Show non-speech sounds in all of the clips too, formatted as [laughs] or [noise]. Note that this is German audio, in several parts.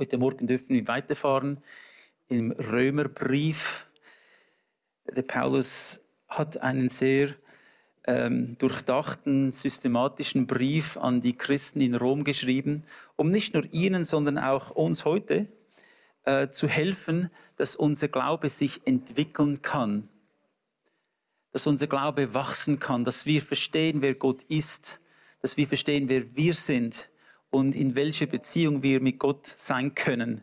Heute Morgen dürfen wir weiterfahren. Im Römerbrief. Der Paulus hat einen sehr ähm, durchdachten, systematischen Brief an die Christen in Rom geschrieben, um nicht nur ihnen, sondern auch uns heute äh, zu helfen, dass unser Glaube sich entwickeln kann, dass unser Glaube wachsen kann, dass wir verstehen, wer Gott ist, dass wir verstehen, wer wir sind und in welcher Beziehung wir mit Gott sein können.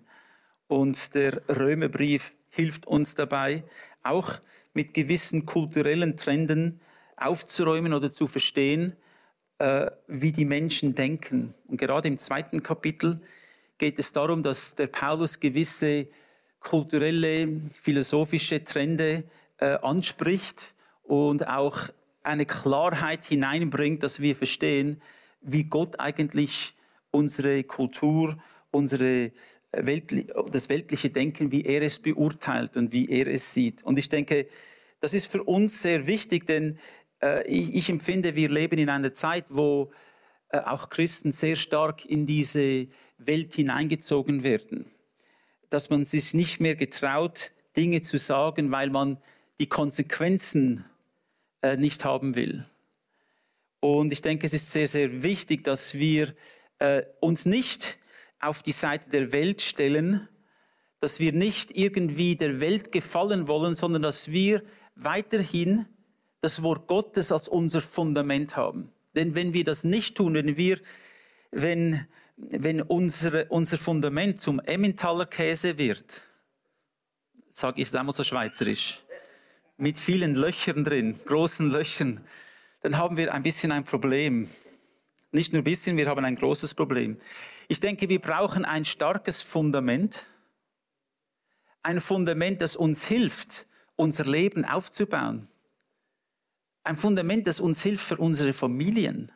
Und der Römerbrief hilft uns dabei, auch mit gewissen kulturellen Trenden aufzuräumen oder zu verstehen, äh, wie die Menschen denken. Und gerade im zweiten Kapitel geht es darum, dass der Paulus gewisse kulturelle, philosophische Trende äh, anspricht und auch eine Klarheit hineinbringt, dass wir verstehen, wie Gott eigentlich unsere Kultur, unsere Welt, das weltliche Denken, wie er es beurteilt und wie er es sieht. Und ich denke, das ist für uns sehr wichtig, denn äh, ich, ich, empfinde, wir leben in einer Zeit, wo äh, auch Christen sehr stark in diese Welt hineingezogen werden. Dass man sich nicht mehr getraut, Dinge zu sagen, weil man die Konsequenzen äh, nicht haben will. Und ich denke, es ist sehr, sehr wichtig, dass wir äh, uns nicht auf die Seite der Welt stellen, dass wir nicht irgendwie der Welt gefallen wollen, sondern dass wir weiterhin das Wort Gottes als unser Fundament haben. Denn wenn wir das nicht tun, wenn wir, wenn, wenn unsere, unser Fundament zum Emmentaler Käse wird, sage ich es einmal so schweizerisch, mit vielen Löchern drin, großen Löchern, dann haben wir ein bisschen ein Problem. Nicht nur ein bisschen, wir haben ein großes Problem. Ich denke, wir brauchen ein starkes Fundament. Ein Fundament, das uns hilft, unser Leben aufzubauen. Ein Fundament, das uns hilft für unsere Familien.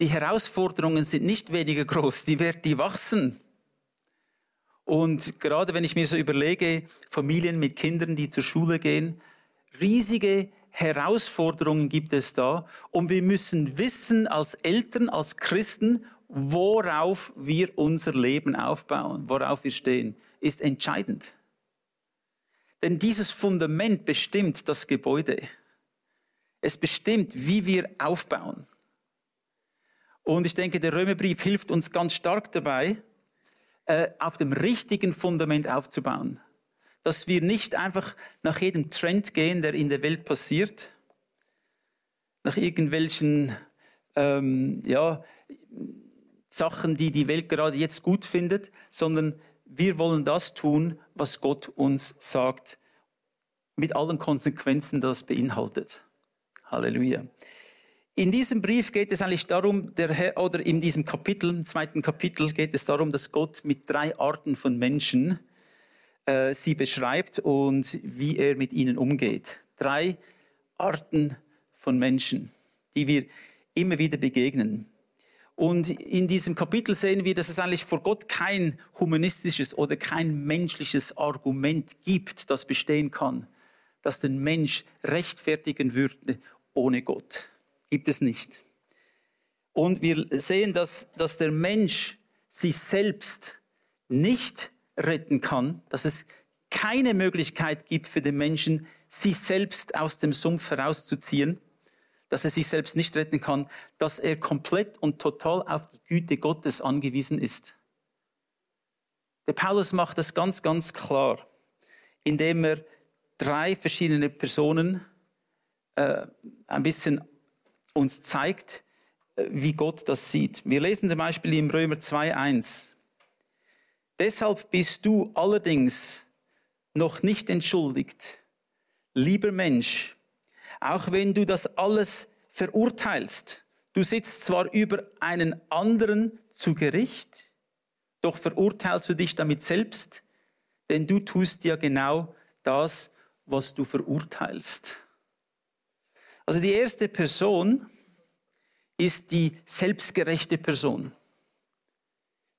Die Herausforderungen sind nicht weniger groß, die werden, die wachsen. Und gerade wenn ich mir so überlege, Familien mit Kindern, die zur Schule gehen, riesige Herausforderungen gibt es da. Und wir müssen wissen als Eltern, als Christen, worauf wir unser Leben aufbauen, worauf wir stehen, ist entscheidend. Denn dieses Fundament bestimmt das Gebäude. Es bestimmt, wie wir aufbauen. Und ich denke, der Römerbrief hilft uns ganz stark dabei, äh, auf dem richtigen Fundament aufzubauen. Dass wir nicht einfach nach jedem Trend gehen, der in der Welt passiert, nach irgendwelchen ähm, ja, Sachen, die die Welt gerade jetzt gut findet, sondern wir wollen das tun, was Gott uns sagt, mit allen Konsequenzen, das beinhaltet. Halleluja. In diesem Brief geht es eigentlich darum, der Herr, oder in diesem Kapitel, im zweiten Kapitel geht es darum, dass Gott mit drei Arten von Menschen äh, sie beschreibt und wie er mit ihnen umgeht. Drei Arten von Menschen, die wir immer wieder begegnen. Und in diesem Kapitel sehen wir, dass es eigentlich vor Gott kein humanistisches oder kein menschliches Argument gibt, das bestehen kann, das den Mensch rechtfertigen würde ohne Gott gibt es nicht. Und wir sehen, dass, dass der Mensch sich selbst nicht retten kann, dass es keine Möglichkeit gibt für den Menschen, sich selbst aus dem Sumpf herauszuziehen, dass er sich selbst nicht retten kann, dass er komplett und total auf die Güte Gottes angewiesen ist. Der Paulus macht das ganz, ganz klar, indem er drei verschiedene Personen äh, ein bisschen uns zeigt, äh, wie Gott das sieht. Wir lesen zum Beispiel im Römer 2.1. Deshalb bist du allerdings noch nicht entschuldigt, lieber Mensch, auch wenn du das alles verurteilst. Du sitzt zwar über einen anderen zu Gericht, doch verurteilst du dich damit selbst, denn du tust ja genau das, was du verurteilst. Also die erste Person ist die selbstgerechte Person.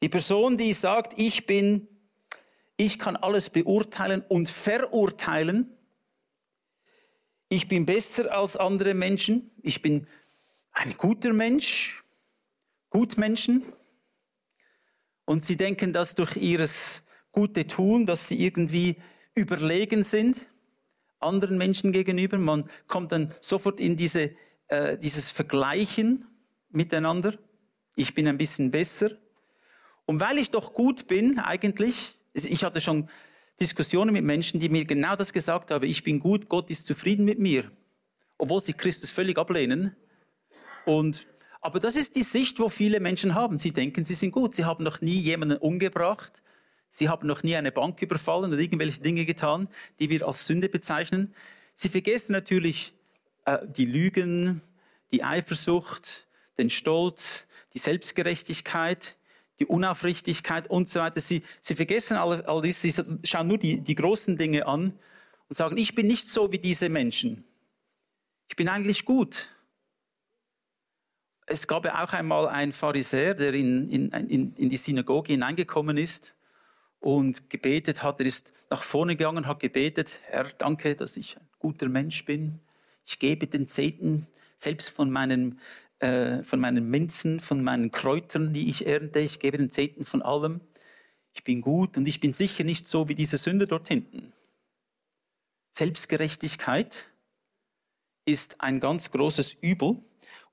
Die Person, die sagt, ich bin, ich kann alles beurteilen und verurteilen. Ich bin besser als andere Menschen. Ich bin ein guter Mensch. Gutmenschen. Und sie denken, dass durch ihres gute Tun, dass sie irgendwie überlegen sind anderen Menschen gegenüber. Man kommt dann sofort in diese, äh, dieses Vergleichen miteinander. Ich bin ein bisschen besser. Und weil ich doch gut bin, eigentlich, ich hatte schon Diskussionen mit Menschen, die mir genau das gesagt haben, ich bin gut, Gott ist zufrieden mit mir, obwohl sie Christus völlig ablehnen. Und, aber das ist die Sicht, wo viele Menschen haben. Sie denken, sie sind gut. Sie haben noch nie jemanden umgebracht. Sie haben noch nie eine Bank überfallen oder irgendwelche Dinge getan, die wir als Sünde bezeichnen. Sie vergessen natürlich äh, die Lügen, die Eifersucht, den Stolz, die Selbstgerechtigkeit, die Unaufrichtigkeit und so weiter. Sie, sie vergessen all, all dies, sie schauen nur die, die großen Dinge an und sagen, ich bin nicht so wie diese Menschen. Ich bin eigentlich gut. Es gab ja auch einmal einen Pharisäer, der in, in, in, in die Synagoge hineingekommen ist und gebetet hat. Er ist nach vorne gegangen, hat gebetet, Herr, danke, dass ich ein guter Mensch bin. Ich gebe den Zehnten selbst von meinen, äh, von meinen Minzen, von meinen Kräutern, die ich ernte. Ich gebe den Zehnten von allem. Ich bin gut und ich bin sicher nicht so wie diese Sünder dort hinten. Selbstgerechtigkeit ist ein ganz großes Übel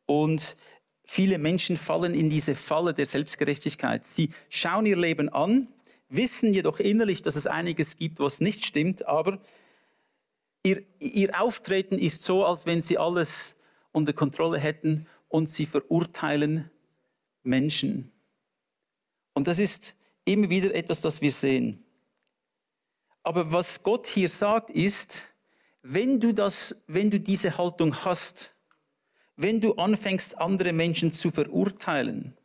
und viele Menschen fallen in diese Falle der Selbstgerechtigkeit. Sie schauen ihr Leben an wissen jedoch innerlich, dass es einiges gibt, was nicht stimmt, aber ihr, ihr Auftreten ist so, als wenn sie alles unter Kontrolle hätten und sie verurteilen Menschen. Und das ist immer wieder etwas, das wir sehen. Aber was Gott hier sagt, ist, wenn du das, wenn du diese Haltung hast, wenn du anfängst, andere Menschen zu verurteilen,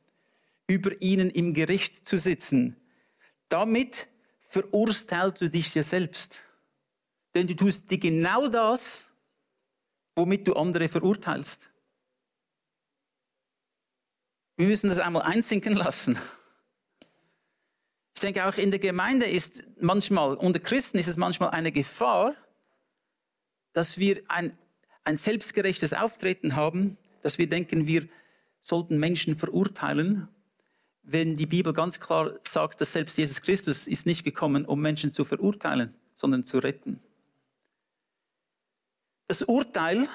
über ihnen im Gericht zu sitzen, damit verurteilst du dich ja selbst. Denn du tust dir genau das, womit du andere verurteilst. Wir müssen das einmal einsinken lassen. Ich denke, auch in der Gemeinde ist manchmal, unter Christen ist es manchmal eine Gefahr, dass wir ein, ein selbstgerechtes Auftreten haben, dass wir denken, wir sollten Menschen verurteilen wenn die Bibel ganz klar sagt, dass selbst Jesus Christus ist nicht gekommen, um Menschen zu verurteilen, sondern zu retten. Das Urteil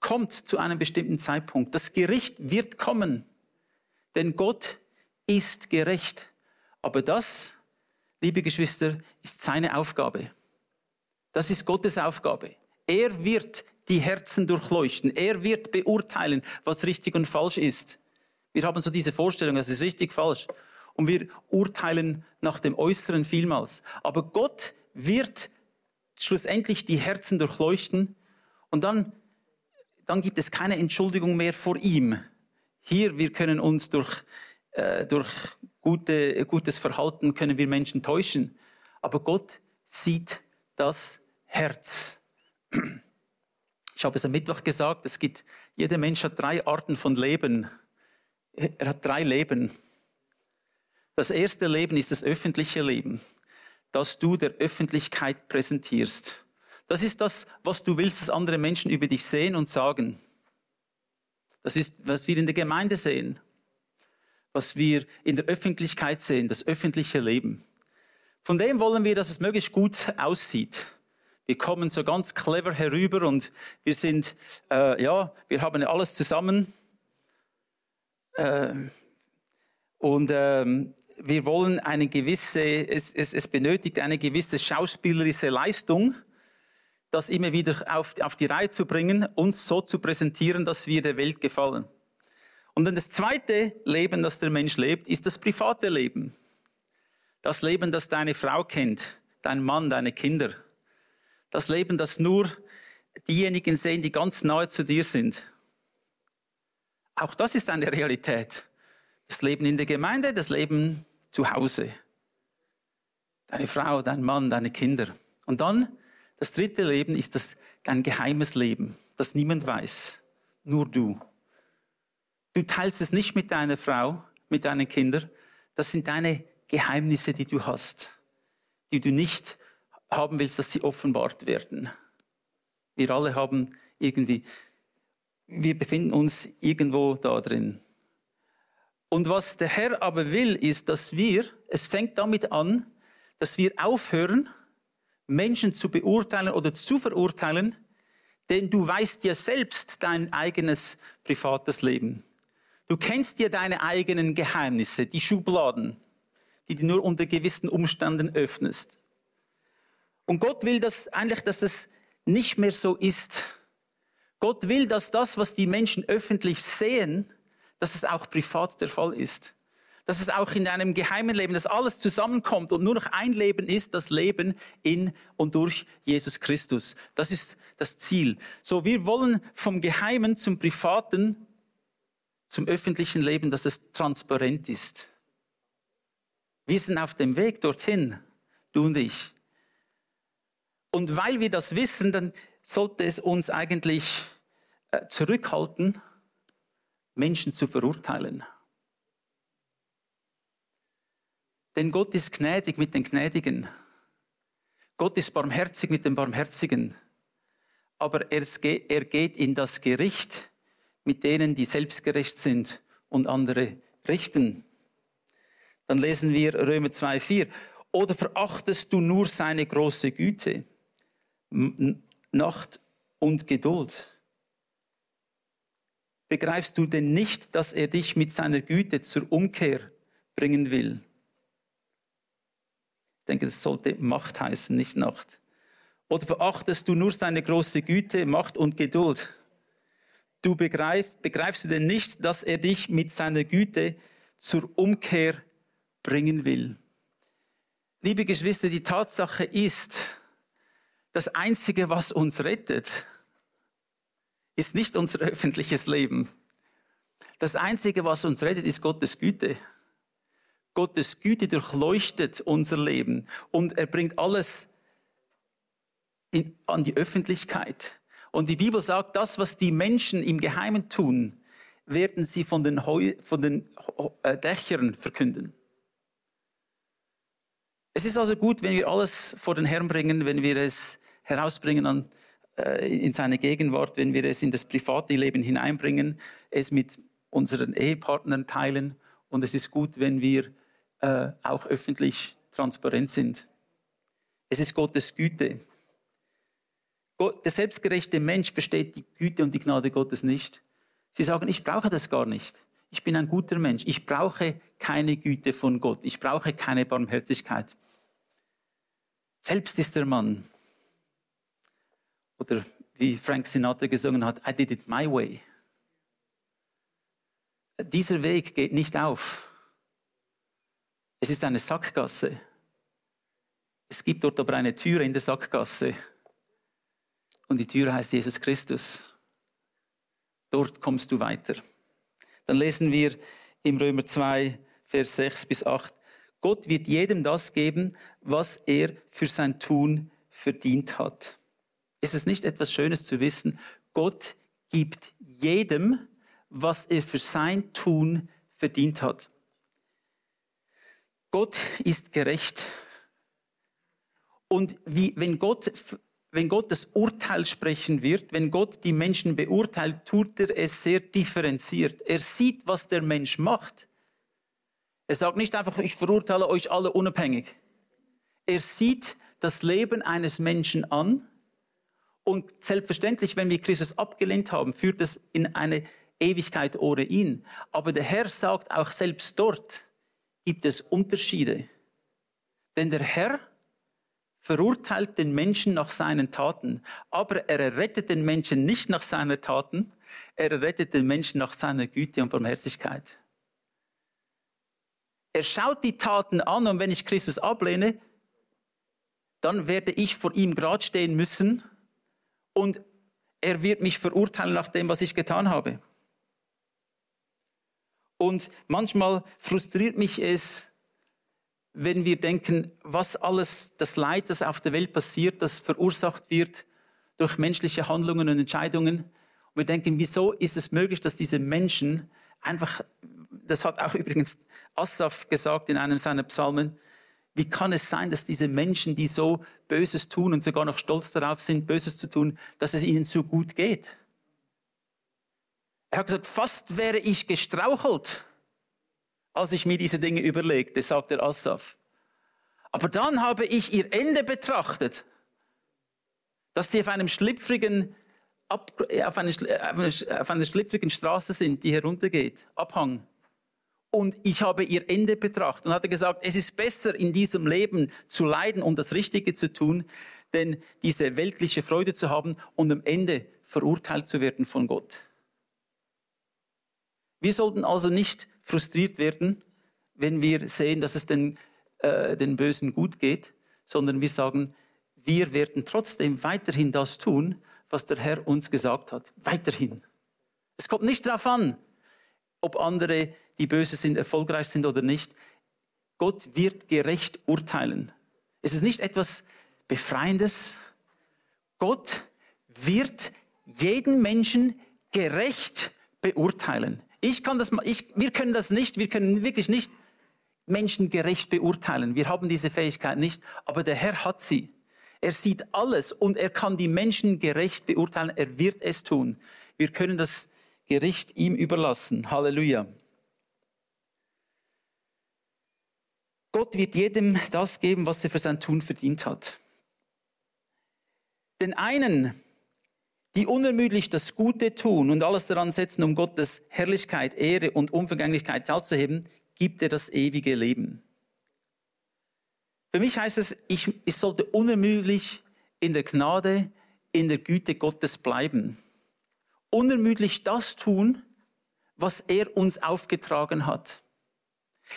kommt zu einem bestimmten Zeitpunkt. Das Gericht wird kommen, denn Gott ist gerecht. Aber das, liebe Geschwister, ist seine Aufgabe. Das ist Gottes Aufgabe. Er wird die Herzen durchleuchten. Er wird beurteilen, was richtig und falsch ist. Wir haben so diese Vorstellung, das ist richtig falsch. Und wir urteilen nach dem Äußeren vielmals. Aber Gott wird schlussendlich die Herzen durchleuchten und dann, dann gibt es keine Entschuldigung mehr vor ihm. Hier, wir können uns durch, äh, durch gute, gutes Verhalten, können wir Menschen täuschen. Aber Gott sieht das Herz. Ich habe es am Mittwoch gesagt, es gibt, jeder Mensch hat drei Arten von Leben. Er hat drei Leben. Das erste Leben ist das öffentliche Leben, das du der Öffentlichkeit präsentierst. Das ist das, was du willst, dass andere Menschen über dich sehen und sagen. Das ist, was wir in der Gemeinde sehen, was wir in der Öffentlichkeit sehen, das öffentliche Leben. Von dem wollen wir, dass es möglichst gut aussieht. Wir kommen so ganz clever herüber und wir sind, äh, ja, wir haben alles zusammen ähm, und ähm, wir wollen eine gewisse, es, es, es benötigt eine gewisse schauspielerische Leistung, das immer wieder auf, auf die Reihe zu bringen, uns so zu präsentieren, dass wir der Welt gefallen. Und dann das zweite Leben, das der Mensch lebt, ist das private Leben. Das Leben, das deine Frau kennt, dein Mann, deine Kinder. Das Leben, das nur diejenigen sehen, die ganz nahe zu dir sind. Auch das ist eine Realität. Das Leben in der Gemeinde, das Leben zu Hause. Deine Frau, dein Mann, deine Kinder. Und dann das dritte Leben ist das dein geheimes Leben, das niemand weiß, nur du. Du teilst es nicht mit deiner Frau, mit deinen Kindern. Das sind deine Geheimnisse, die du hast, die du nicht haben willst, dass sie offenbart werden. Wir alle haben irgendwie wir befinden uns irgendwo da drin. Und was der Herr aber will, ist, dass wir, es fängt damit an, dass wir aufhören, Menschen zu beurteilen oder zu verurteilen, denn du weißt ja selbst dein eigenes privates Leben. Du kennst dir deine eigenen Geheimnisse, die Schubladen, die du nur unter gewissen Umständen öffnest. Und Gott will das eigentlich, dass es nicht mehr so ist. Gott will, dass das, was die Menschen öffentlich sehen, dass es auch privat der Fall ist. Dass es auch in einem geheimen Leben, dass alles zusammenkommt und nur noch ein Leben ist, das Leben in und durch Jesus Christus. Das ist das Ziel. So, wir wollen vom Geheimen zum Privaten, zum öffentlichen Leben, dass es transparent ist. Wir sind auf dem Weg dorthin, du und ich. Und weil wir das wissen, dann sollte es uns eigentlich äh, zurückhalten, Menschen zu verurteilen. Denn Gott ist gnädig mit den Gnädigen. Gott ist barmherzig mit den Barmherzigen. Aber er geht in das Gericht mit denen, die selbstgerecht sind und andere richten. Dann lesen wir Römer 2,4. Oder verachtest du nur seine große Güte, Nacht und Geduld? Begreifst du denn nicht, dass er dich mit seiner Güte zur Umkehr bringen will? Ich denke, das sollte Macht heißen, nicht Nacht. Oder verachtest du nur seine große Güte, Macht und Geduld? Du begreif, begreifst du denn nicht, dass er dich mit seiner Güte zur Umkehr bringen will? Liebe Geschwister, die Tatsache ist, das Einzige, was uns rettet, ist nicht unser [laughs] öffentliches Leben. Das Einzige, was uns rettet, ist Gottes Güte. Gottes Güte durchleuchtet unser Leben und er bringt alles in, an die Öffentlichkeit. Und die Bibel sagt, das, was die Menschen im Geheimen tun, werden sie von den, Heu, von den äh, Dächern verkünden. Es ist also gut, wenn wir alles vor den Herrn bringen, wenn wir es herausbringen an äh, in seine Gegenwart, wenn wir es in das private Leben hineinbringen, es mit unseren Ehepartnern teilen. Und es ist gut, wenn wir äh, auch öffentlich transparent sind. Es ist Gottes Güte. Gott, der selbstgerechte Mensch versteht die Güte und die Gnade Gottes nicht. Sie sagen, ich brauche das gar nicht. Ich bin ein guter Mensch. Ich brauche keine Güte von Gott. Ich brauche keine Barmherzigkeit. Selbst ist der Mann, oder wie Frank Sinatra gesungen hat, I did it my way. Dieser Weg geht nicht auf. Es ist eine Sackgasse. Es gibt dort aber eine Tür in der Sackgasse. Und die Tür heißt Jesus Christus. Dort kommst du weiter. Dann lesen wir im Römer 2, Vers 6 bis 8. Gott wird jedem das geben, was er für sein Tun verdient hat. Ist es nicht etwas Schönes zu wissen, Gott gibt jedem, was er für sein Tun verdient hat. Gott ist gerecht. Und wie, wenn Gott, wenn Gott das Urteil sprechen wird, wenn Gott die Menschen beurteilt, tut er es sehr differenziert. Er sieht, was der Mensch macht. Er sagt nicht einfach, ich verurteile euch alle unabhängig. Er sieht das Leben eines Menschen an und selbstverständlich, wenn wir Christus abgelehnt haben, führt es in eine Ewigkeit ohne ihn. Aber der Herr sagt auch selbst dort gibt es Unterschiede. Denn der Herr verurteilt den Menschen nach seinen Taten, aber er errettet den Menschen nicht nach seinen Taten, er errettet den Menschen nach seiner Güte und Barmherzigkeit. Er schaut die Taten an und wenn ich Christus ablehne, dann werde ich vor ihm grad stehen müssen und er wird mich verurteilen nach dem, was ich getan habe. Und manchmal frustriert mich es, wenn wir denken, was alles das Leid, das auf der Welt passiert, das verursacht wird durch menschliche Handlungen und Entscheidungen. Und wir denken, wieso ist es möglich, dass diese Menschen einfach, das hat auch übrigens Asaf gesagt in einem seiner Psalmen, wie kann es sein, dass diese Menschen, die so Böses tun und sogar noch stolz darauf sind, Böses zu tun, dass es ihnen so gut geht? Er hat gesagt, fast wäre ich gestrauchelt. als ich mir diese Dinge überlegte, sagt der Asaf. Aber dann habe ich ihr Ende betrachtet, dass sie auf einem schlüpfrigen, auf einer, auf einer schlüpfrigen Straße sind, die heruntergeht, Abhang. Und ich habe ihr Ende betrachtet und hatte gesagt, es ist besser in diesem Leben zu leiden, um das Richtige zu tun, denn diese weltliche Freude zu haben und am Ende verurteilt zu werden von Gott. Wir sollten also nicht frustriert werden, wenn wir sehen, dass es den, äh, den Bösen gut geht, sondern wir sagen, wir werden trotzdem weiterhin das tun, was der Herr uns gesagt hat. Weiterhin. Es kommt nicht darauf an, ob andere, die böse sind, erfolgreich sind oder nicht. Gott wird gerecht urteilen. Es ist nicht etwas Befreiendes. Gott wird jeden Menschen gerecht beurteilen. Ich kann das, ich, wir können das nicht, wir können wirklich nicht Menschen gerecht beurteilen. Wir haben diese Fähigkeit nicht, aber der Herr hat sie. Er sieht alles und er kann die Menschen gerecht beurteilen. Er wird es tun. Wir können das Gericht ihm überlassen. Halleluja. Gott wird jedem das geben, was er für sein Tun verdient hat. Den einen, die unermüdlich das Gute tun und alles daran setzen, um Gottes Herrlichkeit, Ehre und Unvergänglichkeit teilzuheben, gibt er das ewige Leben. Für mich heißt es, ich, ich sollte unermüdlich in der Gnade, in der Güte Gottes bleiben. Unermüdlich das tun, was er uns aufgetragen hat.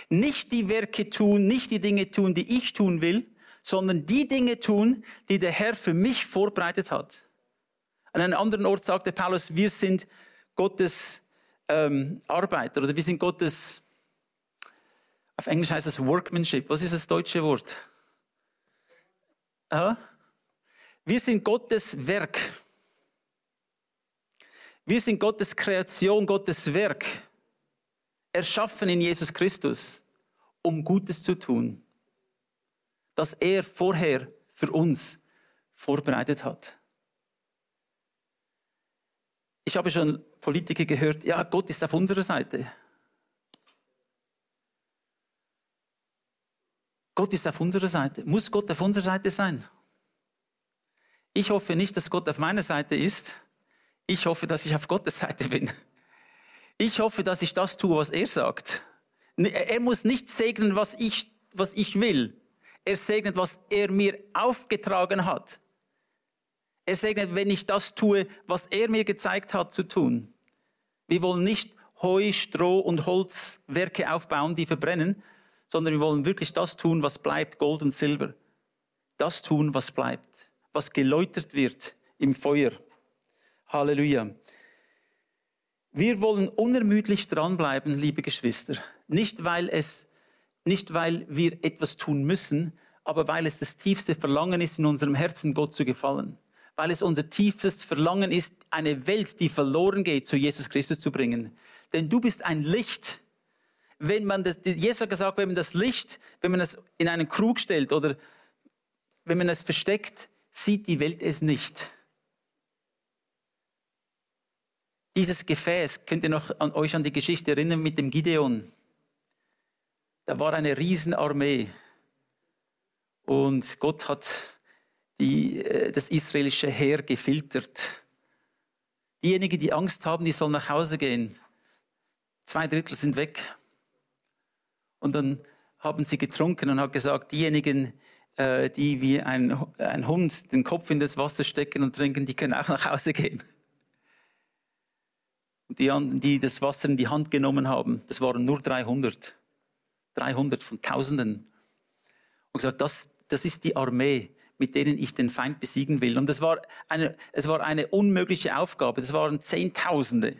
Nicht die Werke tun, nicht die Dinge tun, die ich tun will, sondern die Dinge tun, die der Herr für mich vorbereitet hat. An einem anderen Ort sagte Paulus, wir sind Gottes ähm, Arbeiter oder wir sind Gottes, auf Englisch heißt es Workmanship. Was ist das deutsche Wort? Aha. Wir sind Gottes Werk. Wir sind Gottes Kreation, Gottes Werk, erschaffen in Jesus Christus, um Gutes zu tun das er vorher für uns vorbereitet hat. Ich habe schon Politiker gehört, ja, Gott ist auf unserer Seite. Gott ist auf unserer Seite. Muss Gott auf unserer Seite sein? Ich hoffe nicht, dass Gott auf meiner Seite ist. Ich hoffe, dass ich auf Gottes Seite bin. Ich hoffe, dass ich das tue, was er sagt. Er muss nicht segnen, was ich, was ich will. Er segnet, was er mir aufgetragen hat. Er segnet, wenn ich das tue, was er mir gezeigt hat zu tun. Wir wollen nicht Heu, Stroh und Holzwerke aufbauen, die verbrennen, sondern wir wollen wirklich das tun, was bleibt, Gold und Silber. Das tun, was bleibt, was geläutert wird im Feuer. Halleluja. Wir wollen unermüdlich dranbleiben, liebe Geschwister. Nicht, weil es nicht, weil wir etwas tun müssen, aber weil es das tiefste Verlangen ist in unserem Herzen, Gott zu gefallen. Weil es unser tiefstes Verlangen ist, eine Welt, die verloren geht, zu Jesus Christus zu bringen. Denn du bist ein Licht. Wenn man das, Jesus hat gesagt, wenn man das Licht, wenn man es in einen Krug stellt oder wenn man es versteckt, sieht die Welt es nicht. Dieses Gefäß, könnt ihr noch an euch an die Geschichte erinnern mit dem Gideon? da war eine Riesenarmee. Und Gott hat die, äh, das israelische Heer gefiltert. Diejenigen, die Angst haben, die sollen nach Hause gehen. Zwei Drittel sind weg. Und dann haben sie getrunken und hat gesagt, diejenigen, äh, die wie ein, ein Hund den Kopf in das Wasser stecken und trinken, die können auch nach Hause gehen. Die, die das Wasser in die Hand genommen haben, das waren nur 300. 300 von Tausenden. Und gesagt, das, das ist die Armee, mit denen ich den Feind besiegen will. Und es war eine, es war eine unmögliche Aufgabe. Das waren Zehntausende.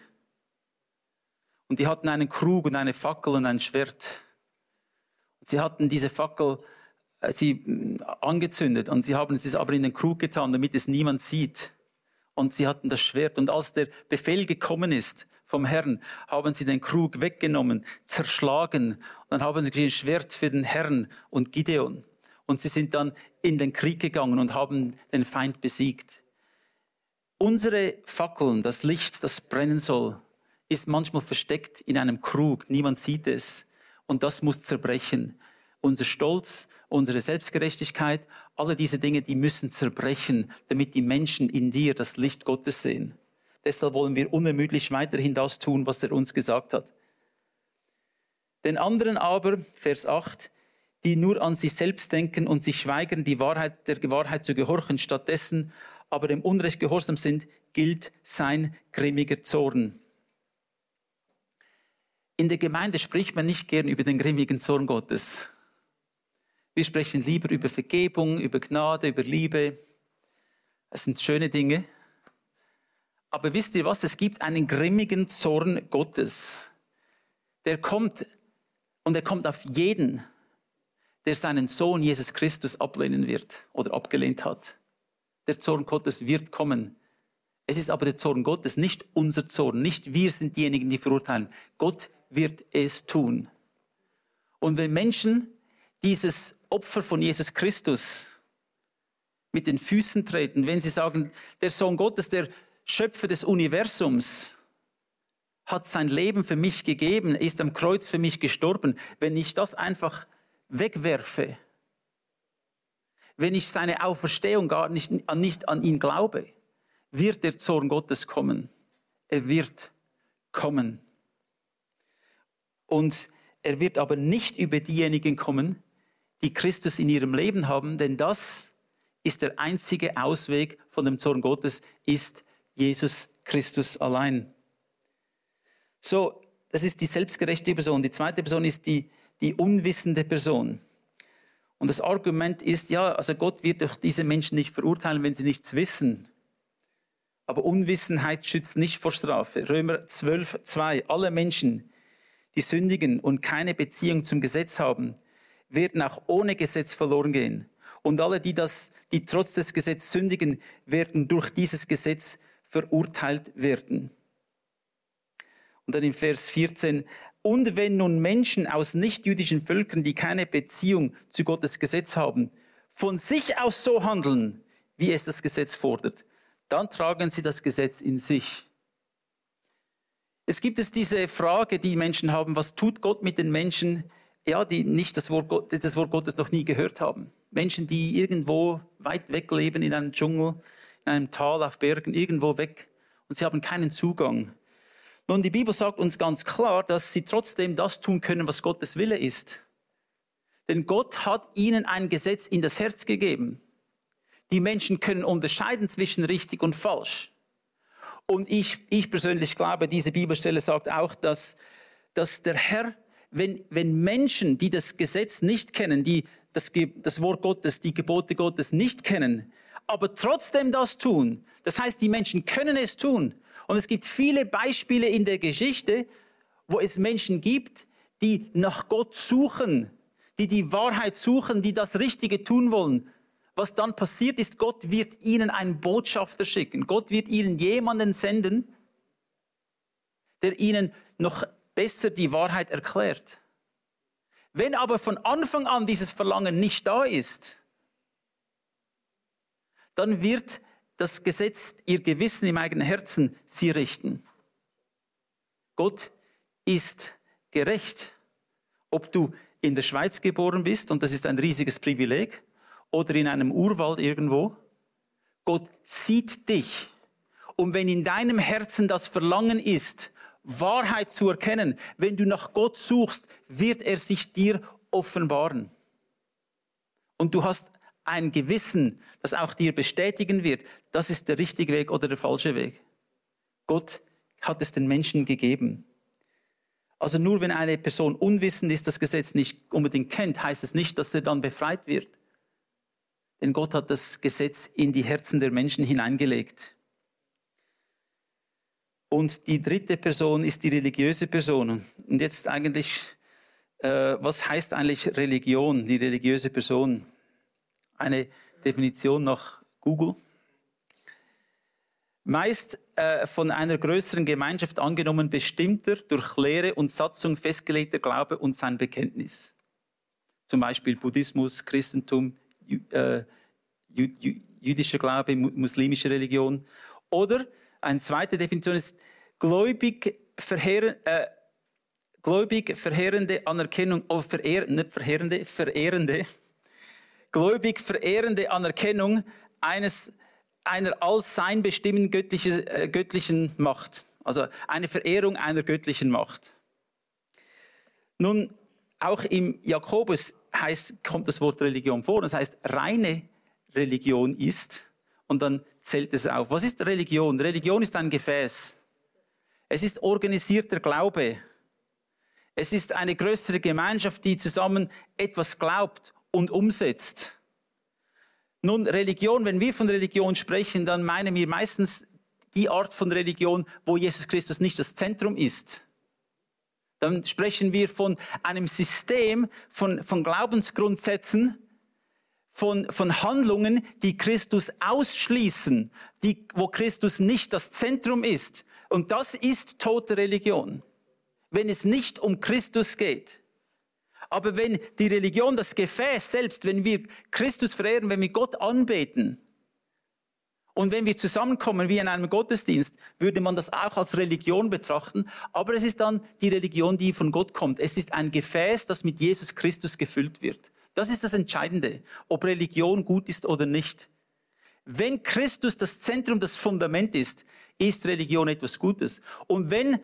Und die hatten einen Krug und eine Fackel und ein Schwert. Und sie hatten diese Fackel äh, sie mm, angezündet und sie haben es aber in den Krug getan, damit es niemand sieht. Und sie hatten das Schwert. Und als der Befehl gekommen ist, vom Herrn, haben sie den Krug weggenommen, zerschlagen. Und dann haben sie ein Schwert für den Herrn und Gideon. Und sie sind dann in den Krieg gegangen und haben den Feind besiegt. Unsere Fackeln, das Licht, das brennen soll, ist manchmal versteckt in einem Krug. Niemand sieht es. Und das muss zerbrechen. Unser Stolz, unsere Selbstgerechtigkeit, alle diese Dinge, die müssen zerbrechen, damit die Menschen in dir das Licht Gottes sehen. Deshalb wollen wir unermüdlich weiterhin das tun, was er uns gesagt hat. Den anderen aber, Vers 8, die nur an sich selbst denken und sich weigern, die Wahrheit, der Wahrheit zu gehorchen, stattdessen aber dem Unrecht gehorsam sind, gilt sein grimmiger Zorn. In der Gemeinde spricht man nicht gern über den grimmigen Zorn Gottes. Wir sprechen lieber über Vergebung, über Gnade, über Liebe. Es sind schöne Dinge. Aber wisst ihr was? Es gibt einen grimmigen Zorn Gottes. Der kommt und er kommt auf jeden, der seinen Sohn Jesus Christus ablehnen wird oder abgelehnt hat. Der Zorn Gottes wird kommen. Es ist aber der Zorn Gottes, nicht unser Zorn, nicht wir sind diejenigen, die verurteilen. Gott wird es tun. Und wenn Menschen dieses Opfer von Jesus Christus mit den Füßen treten, wenn sie sagen, der Sohn Gottes, der Schöpfer des Universums, hat sein Leben für mich gegeben, ist am Kreuz für mich gestorben. Wenn ich das einfach wegwerfe, wenn ich seine Auferstehung gar nicht, nicht an ihn glaube, wird der Zorn Gottes kommen. Er wird kommen. Und er wird aber nicht über diejenigen kommen, die Christus in ihrem Leben haben, denn das ist der einzige Ausweg von dem Zorn Gottes, ist Jesus Christus allein. So, das ist die selbstgerechte Person. Die zweite Person ist die, die unwissende Person. Und das Argument ist, ja, also Gott wird doch diese Menschen nicht verurteilen, wenn sie nichts wissen. Aber Unwissenheit schützt nicht vor Strafe. Römer 12, 2. Alle Menschen, die sündigen und keine Beziehung zum Gesetz haben, werden auch ohne Gesetz verloren gehen. Und alle, die das, die trotz des Gesetzes sündigen, werden durch dieses Gesetz verurteilt werden. Und dann in Vers 14, und wenn nun Menschen aus nichtjüdischen Völkern, die keine Beziehung zu Gottes Gesetz haben, von sich aus so handeln, wie es das Gesetz fordert, dann tragen sie das Gesetz in sich. Jetzt gibt es diese Frage, die Menschen haben, was tut Gott mit den Menschen, ja, die nicht das Wort, Gott, das Wort Gottes noch nie gehört haben. Menschen, die irgendwo weit weg leben in einem Dschungel, in einem Tal auf Bergen, irgendwo weg und sie haben keinen Zugang. Nun, die Bibel sagt uns ganz klar, dass sie trotzdem das tun können, was Gottes Wille ist. Denn Gott hat ihnen ein Gesetz in das Herz gegeben. Die Menschen können unterscheiden zwischen richtig und falsch. Und ich, ich persönlich glaube, diese Bibelstelle sagt auch, dass, dass der Herr, wenn, wenn Menschen, die das Gesetz nicht kennen, die das, das Wort Gottes, die Gebote Gottes nicht kennen, aber trotzdem das tun, das heißt, die Menschen können es tun, und es gibt viele Beispiele in der Geschichte, wo es Menschen gibt, die nach Gott suchen, die die Wahrheit suchen, die das Richtige tun wollen. Was dann passiert ist, Gott wird ihnen einen Botschafter schicken. Gott wird ihnen jemanden senden, der ihnen noch besser die Wahrheit erklärt. Wenn aber von Anfang an dieses Verlangen nicht da ist, dann wird das Gesetz, ihr Gewissen im eigenen Herzen sie richten. Gott ist gerecht. Ob du in der Schweiz geboren bist, und das ist ein riesiges Privileg, oder in einem Urwald irgendwo, Gott sieht dich. Und wenn in deinem Herzen das Verlangen ist, Wahrheit zu erkennen, wenn du nach Gott suchst, wird er sich dir offenbaren. Und du hast ein Gewissen, das auch dir bestätigen wird, das ist der richtige Weg oder der falsche Weg. Gott hat es den Menschen gegeben. Also nur wenn eine Person unwissend ist, das Gesetz nicht unbedingt kennt, heißt es nicht, dass er dann befreit wird. Denn Gott hat das Gesetz in die Herzen der Menschen hineingelegt. Und die dritte Person ist die religiöse Person. Und jetzt eigentlich, äh, was heißt eigentlich Religion, die religiöse Person? Eine Definition nach Google. Meist äh, von einer größeren Gemeinschaft angenommen bestimmter, durch Lehre und Satzung festgelegter Glaube und sein Bekenntnis. Zum Beispiel Buddhismus, Christentum, jü äh, jü jüdischer Glaube, muslimische Religion. Oder eine zweite Definition ist gläubig, verheeren, äh, gläubig verheerende Anerkennung, oh, verehr, nicht verheerende, verehrende, gläubig verehrende Anerkennung eines, einer als sein bestimmenden göttlichen, äh, göttlichen Macht. Also eine Verehrung einer göttlichen Macht. Nun, auch im Jakobus heißt, kommt das Wort Religion vor. Das heißt, reine Religion ist, und dann zählt es auf. Was ist Religion? Religion ist ein Gefäß. Es ist organisierter Glaube. Es ist eine größere Gemeinschaft, die zusammen etwas glaubt und umsetzt. Nun, Religion, wenn wir von Religion sprechen, dann meinen wir meistens die Art von Religion, wo Jesus Christus nicht das Zentrum ist. Dann sprechen wir von einem System von, von Glaubensgrundsätzen, von, von Handlungen, die Christus ausschließen, die, wo Christus nicht das Zentrum ist. Und das ist tote Religion, wenn es nicht um Christus geht. Aber wenn die Religion, das Gefäß selbst, wenn wir Christus verehren, wenn wir Gott anbeten, und wenn wir zusammenkommen wie in einem Gottesdienst, würde man das auch als Religion betrachten. Aber es ist dann die Religion, die von Gott kommt. Es ist ein Gefäß, das mit Jesus Christus gefüllt wird. Das ist das Entscheidende, ob Religion gut ist oder nicht. Wenn Christus das Zentrum, das Fundament ist, ist Religion etwas Gutes. Und wenn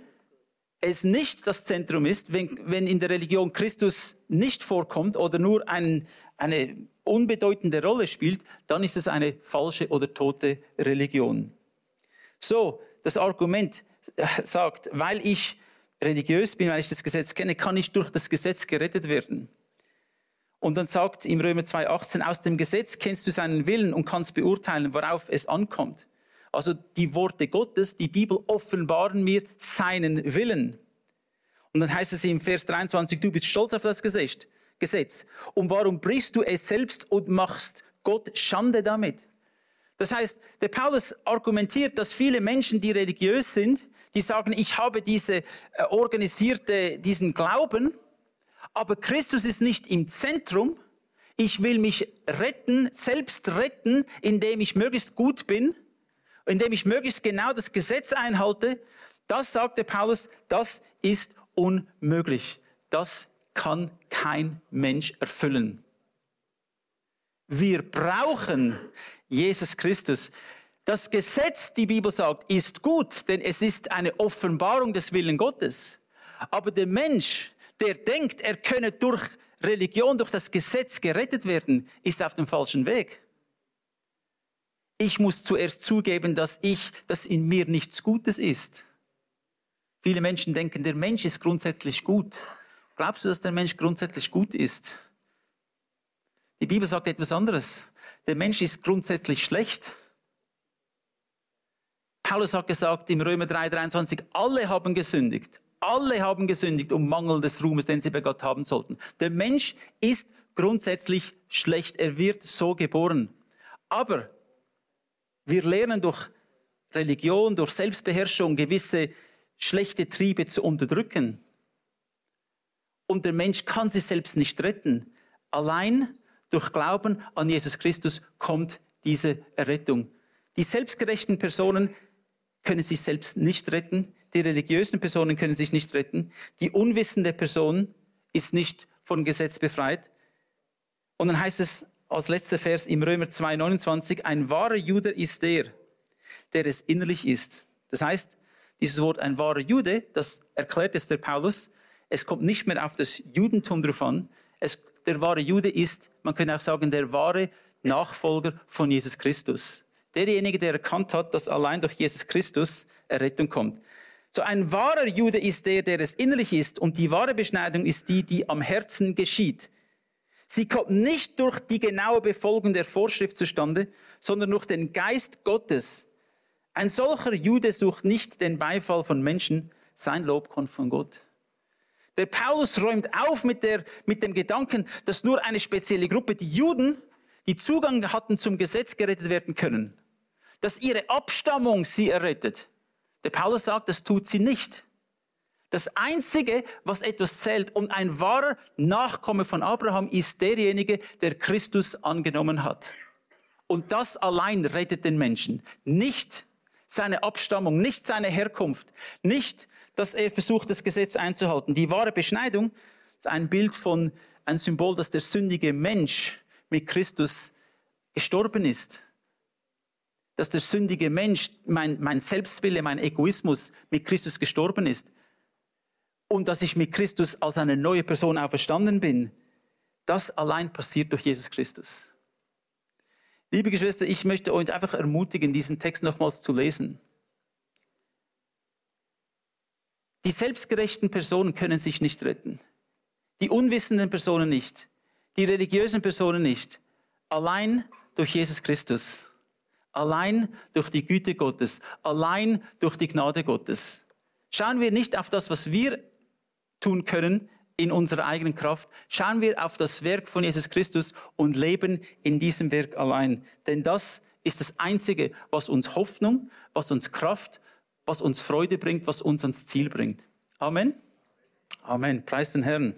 es nicht das Zentrum ist, wenn, wenn in der Religion Christus nicht vorkommt oder nur ein, eine unbedeutende Rolle spielt, dann ist es eine falsche oder tote Religion. So, das Argument [laughs] sagt, weil ich religiös bin, weil ich das Gesetz kenne, kann ich durch das Gesetz gerettet werden. Und dann sagt im Römer 2,18, aus dem Gesetz kennst du seinen Willen und kannst beurteilen, worauf es ankommt. Also die Worte Gottes, die Bibel offenbaren mir seinen Willen. Und dann heißt es im Vers 23, du bist stolz auf das Gesetz. Und warum brichst du es selbst und machst Gott Schande damit? Das heißt, der Paulus argumentiert, dass viele Menschen, die religiös sind, die sagen, ich habe diese äh, organisierte, diesen Glauben, aber Christus ist nicht im Zentrum. Ich will mich retten, selbst retten, indem ich möglichst gut bin, indem ich möglichst genau das Gesetz einhalte. Das sagt der Paulus, das ist unmöglich. Das kann kein Mensch erfüllen. Wir brauchen Jesus Christus. Das Gesetz, die Bibel sagt, ist gut, denn es ist eine Offenbarung des Willen Gottes. Aber der Mensch, der denkt, er könne durch Religion, durch das Gesetz gerettet werden, ist auf dem falschen Weg. Ich muss zuerst zugeben, dass ich, dass in mir nichts Gutes ist. Viele Menschen denken, der Mensch ist grundsätzlich gut. Glaubst du, dass der Mensch grundsätzlich gut ist? Die Bibel sagt etwas anderes. Der Mensch ist grundsätzlich schlecht. Paulus hat gesagt im Römer 3,23, alle haben gesündigt. Alle haben gesündigt um Mangel des Ruhmes, den sie bei Gott haben sollten. Der Mensch ist grundsätzlich schlecht. Er wird so geboren. Aber wir lernen durch Religion, durch Selbstbeherrschung gewisse schlechte Triebe zu unterdrücken. Und der Mensch kann sich selbst nicht retten. Allein durch Glauben an Jesus Christus kommt diese Errettung. Die selbstgerechten Personen können sich selbst nicht retten. Die religiösen Personen können sich nicht retten. Die unwissende Person ist nicht von Gesetz befreit. Und dann heißt es als letzter Vers im Römer 2,29, ein wahrer Jude ist der, der es innerlich ist. Das heißt, dieses Wort ein wahrer Jude, das erklärt jetzt der Paulus, es kommt nicht mehr auf das Judentum drauf an. Es, der wahre Jude ist, man könnte auch sagen, der wahre Nachfolger von Jesus Christus. Derjenige, der erkannt hat, dass allein durch Jesus Christus Errettung kommt. So ein wahrer Jude ist der, der es innerlich ist und die wahre Beschneidung ist die, die am Herzen geschieht. Sie kommt nicht durch die genaue Befolgung der Vorschrift zustande, sondern durch den Geist Gottes. Ein solcher Jude sucht nicht den Beifall von Menschen, sein Lob kommt von Gott. Der Paulus räumt auf mit, der, mit dem Gedanken, dass nur eine spezielle Gruppe, die Juden, die Zugang hatten zum Gesetz, gerettet werden können. Dass ihre Abstammung sie errettet. Der Paulus sagt, das tut sie nicht. Das Einzige, was etwas zählt und ein wahrer Nachkomme von Abraham ist derjenige, der Christus angenommen hat. Und das allein rettet den Menschen. Nicht seine Abstammung, nicht seine Herkunft, nicht dass er versucht, das Gesetz einzuhalten. Die wahre Beschneidung ist ein Bild von, ein Symbol, dass der sündige Mensch mit Christus gestorben ist. Dass der sündige Mensch, mein, mein Selbstwille, mein Egoismus mit Christus gestorben ist. Und dass ich mit Christus als eine neue Person auferstanden bin. Das allein passiert durch Jesus Christus. Liebe Geschwister, ich möchte euch einfach ermutigen, diesen Text nochmals zu lesen. Die selbstgerechten Personen können sich nicht retten. Die unwissenden Personen nicht. Die religiösen Personen nicht. Allein durch Jesus Christus. Allein durch die Güte Gottes. Allein durch die Gnade Gottes. Schauen wir nicht auf das, was wir tun können in unserer eigenen Kraft. Schauen wir auf das Werk von Jesus Christus und leben in diesem Werk allein. Denn das ist das Einzige, was uns Hoffnung, was uns Kraft, was uns Freude bringt, was uns ans Ziel bringt. Amen. Amen. Preis den Herrn.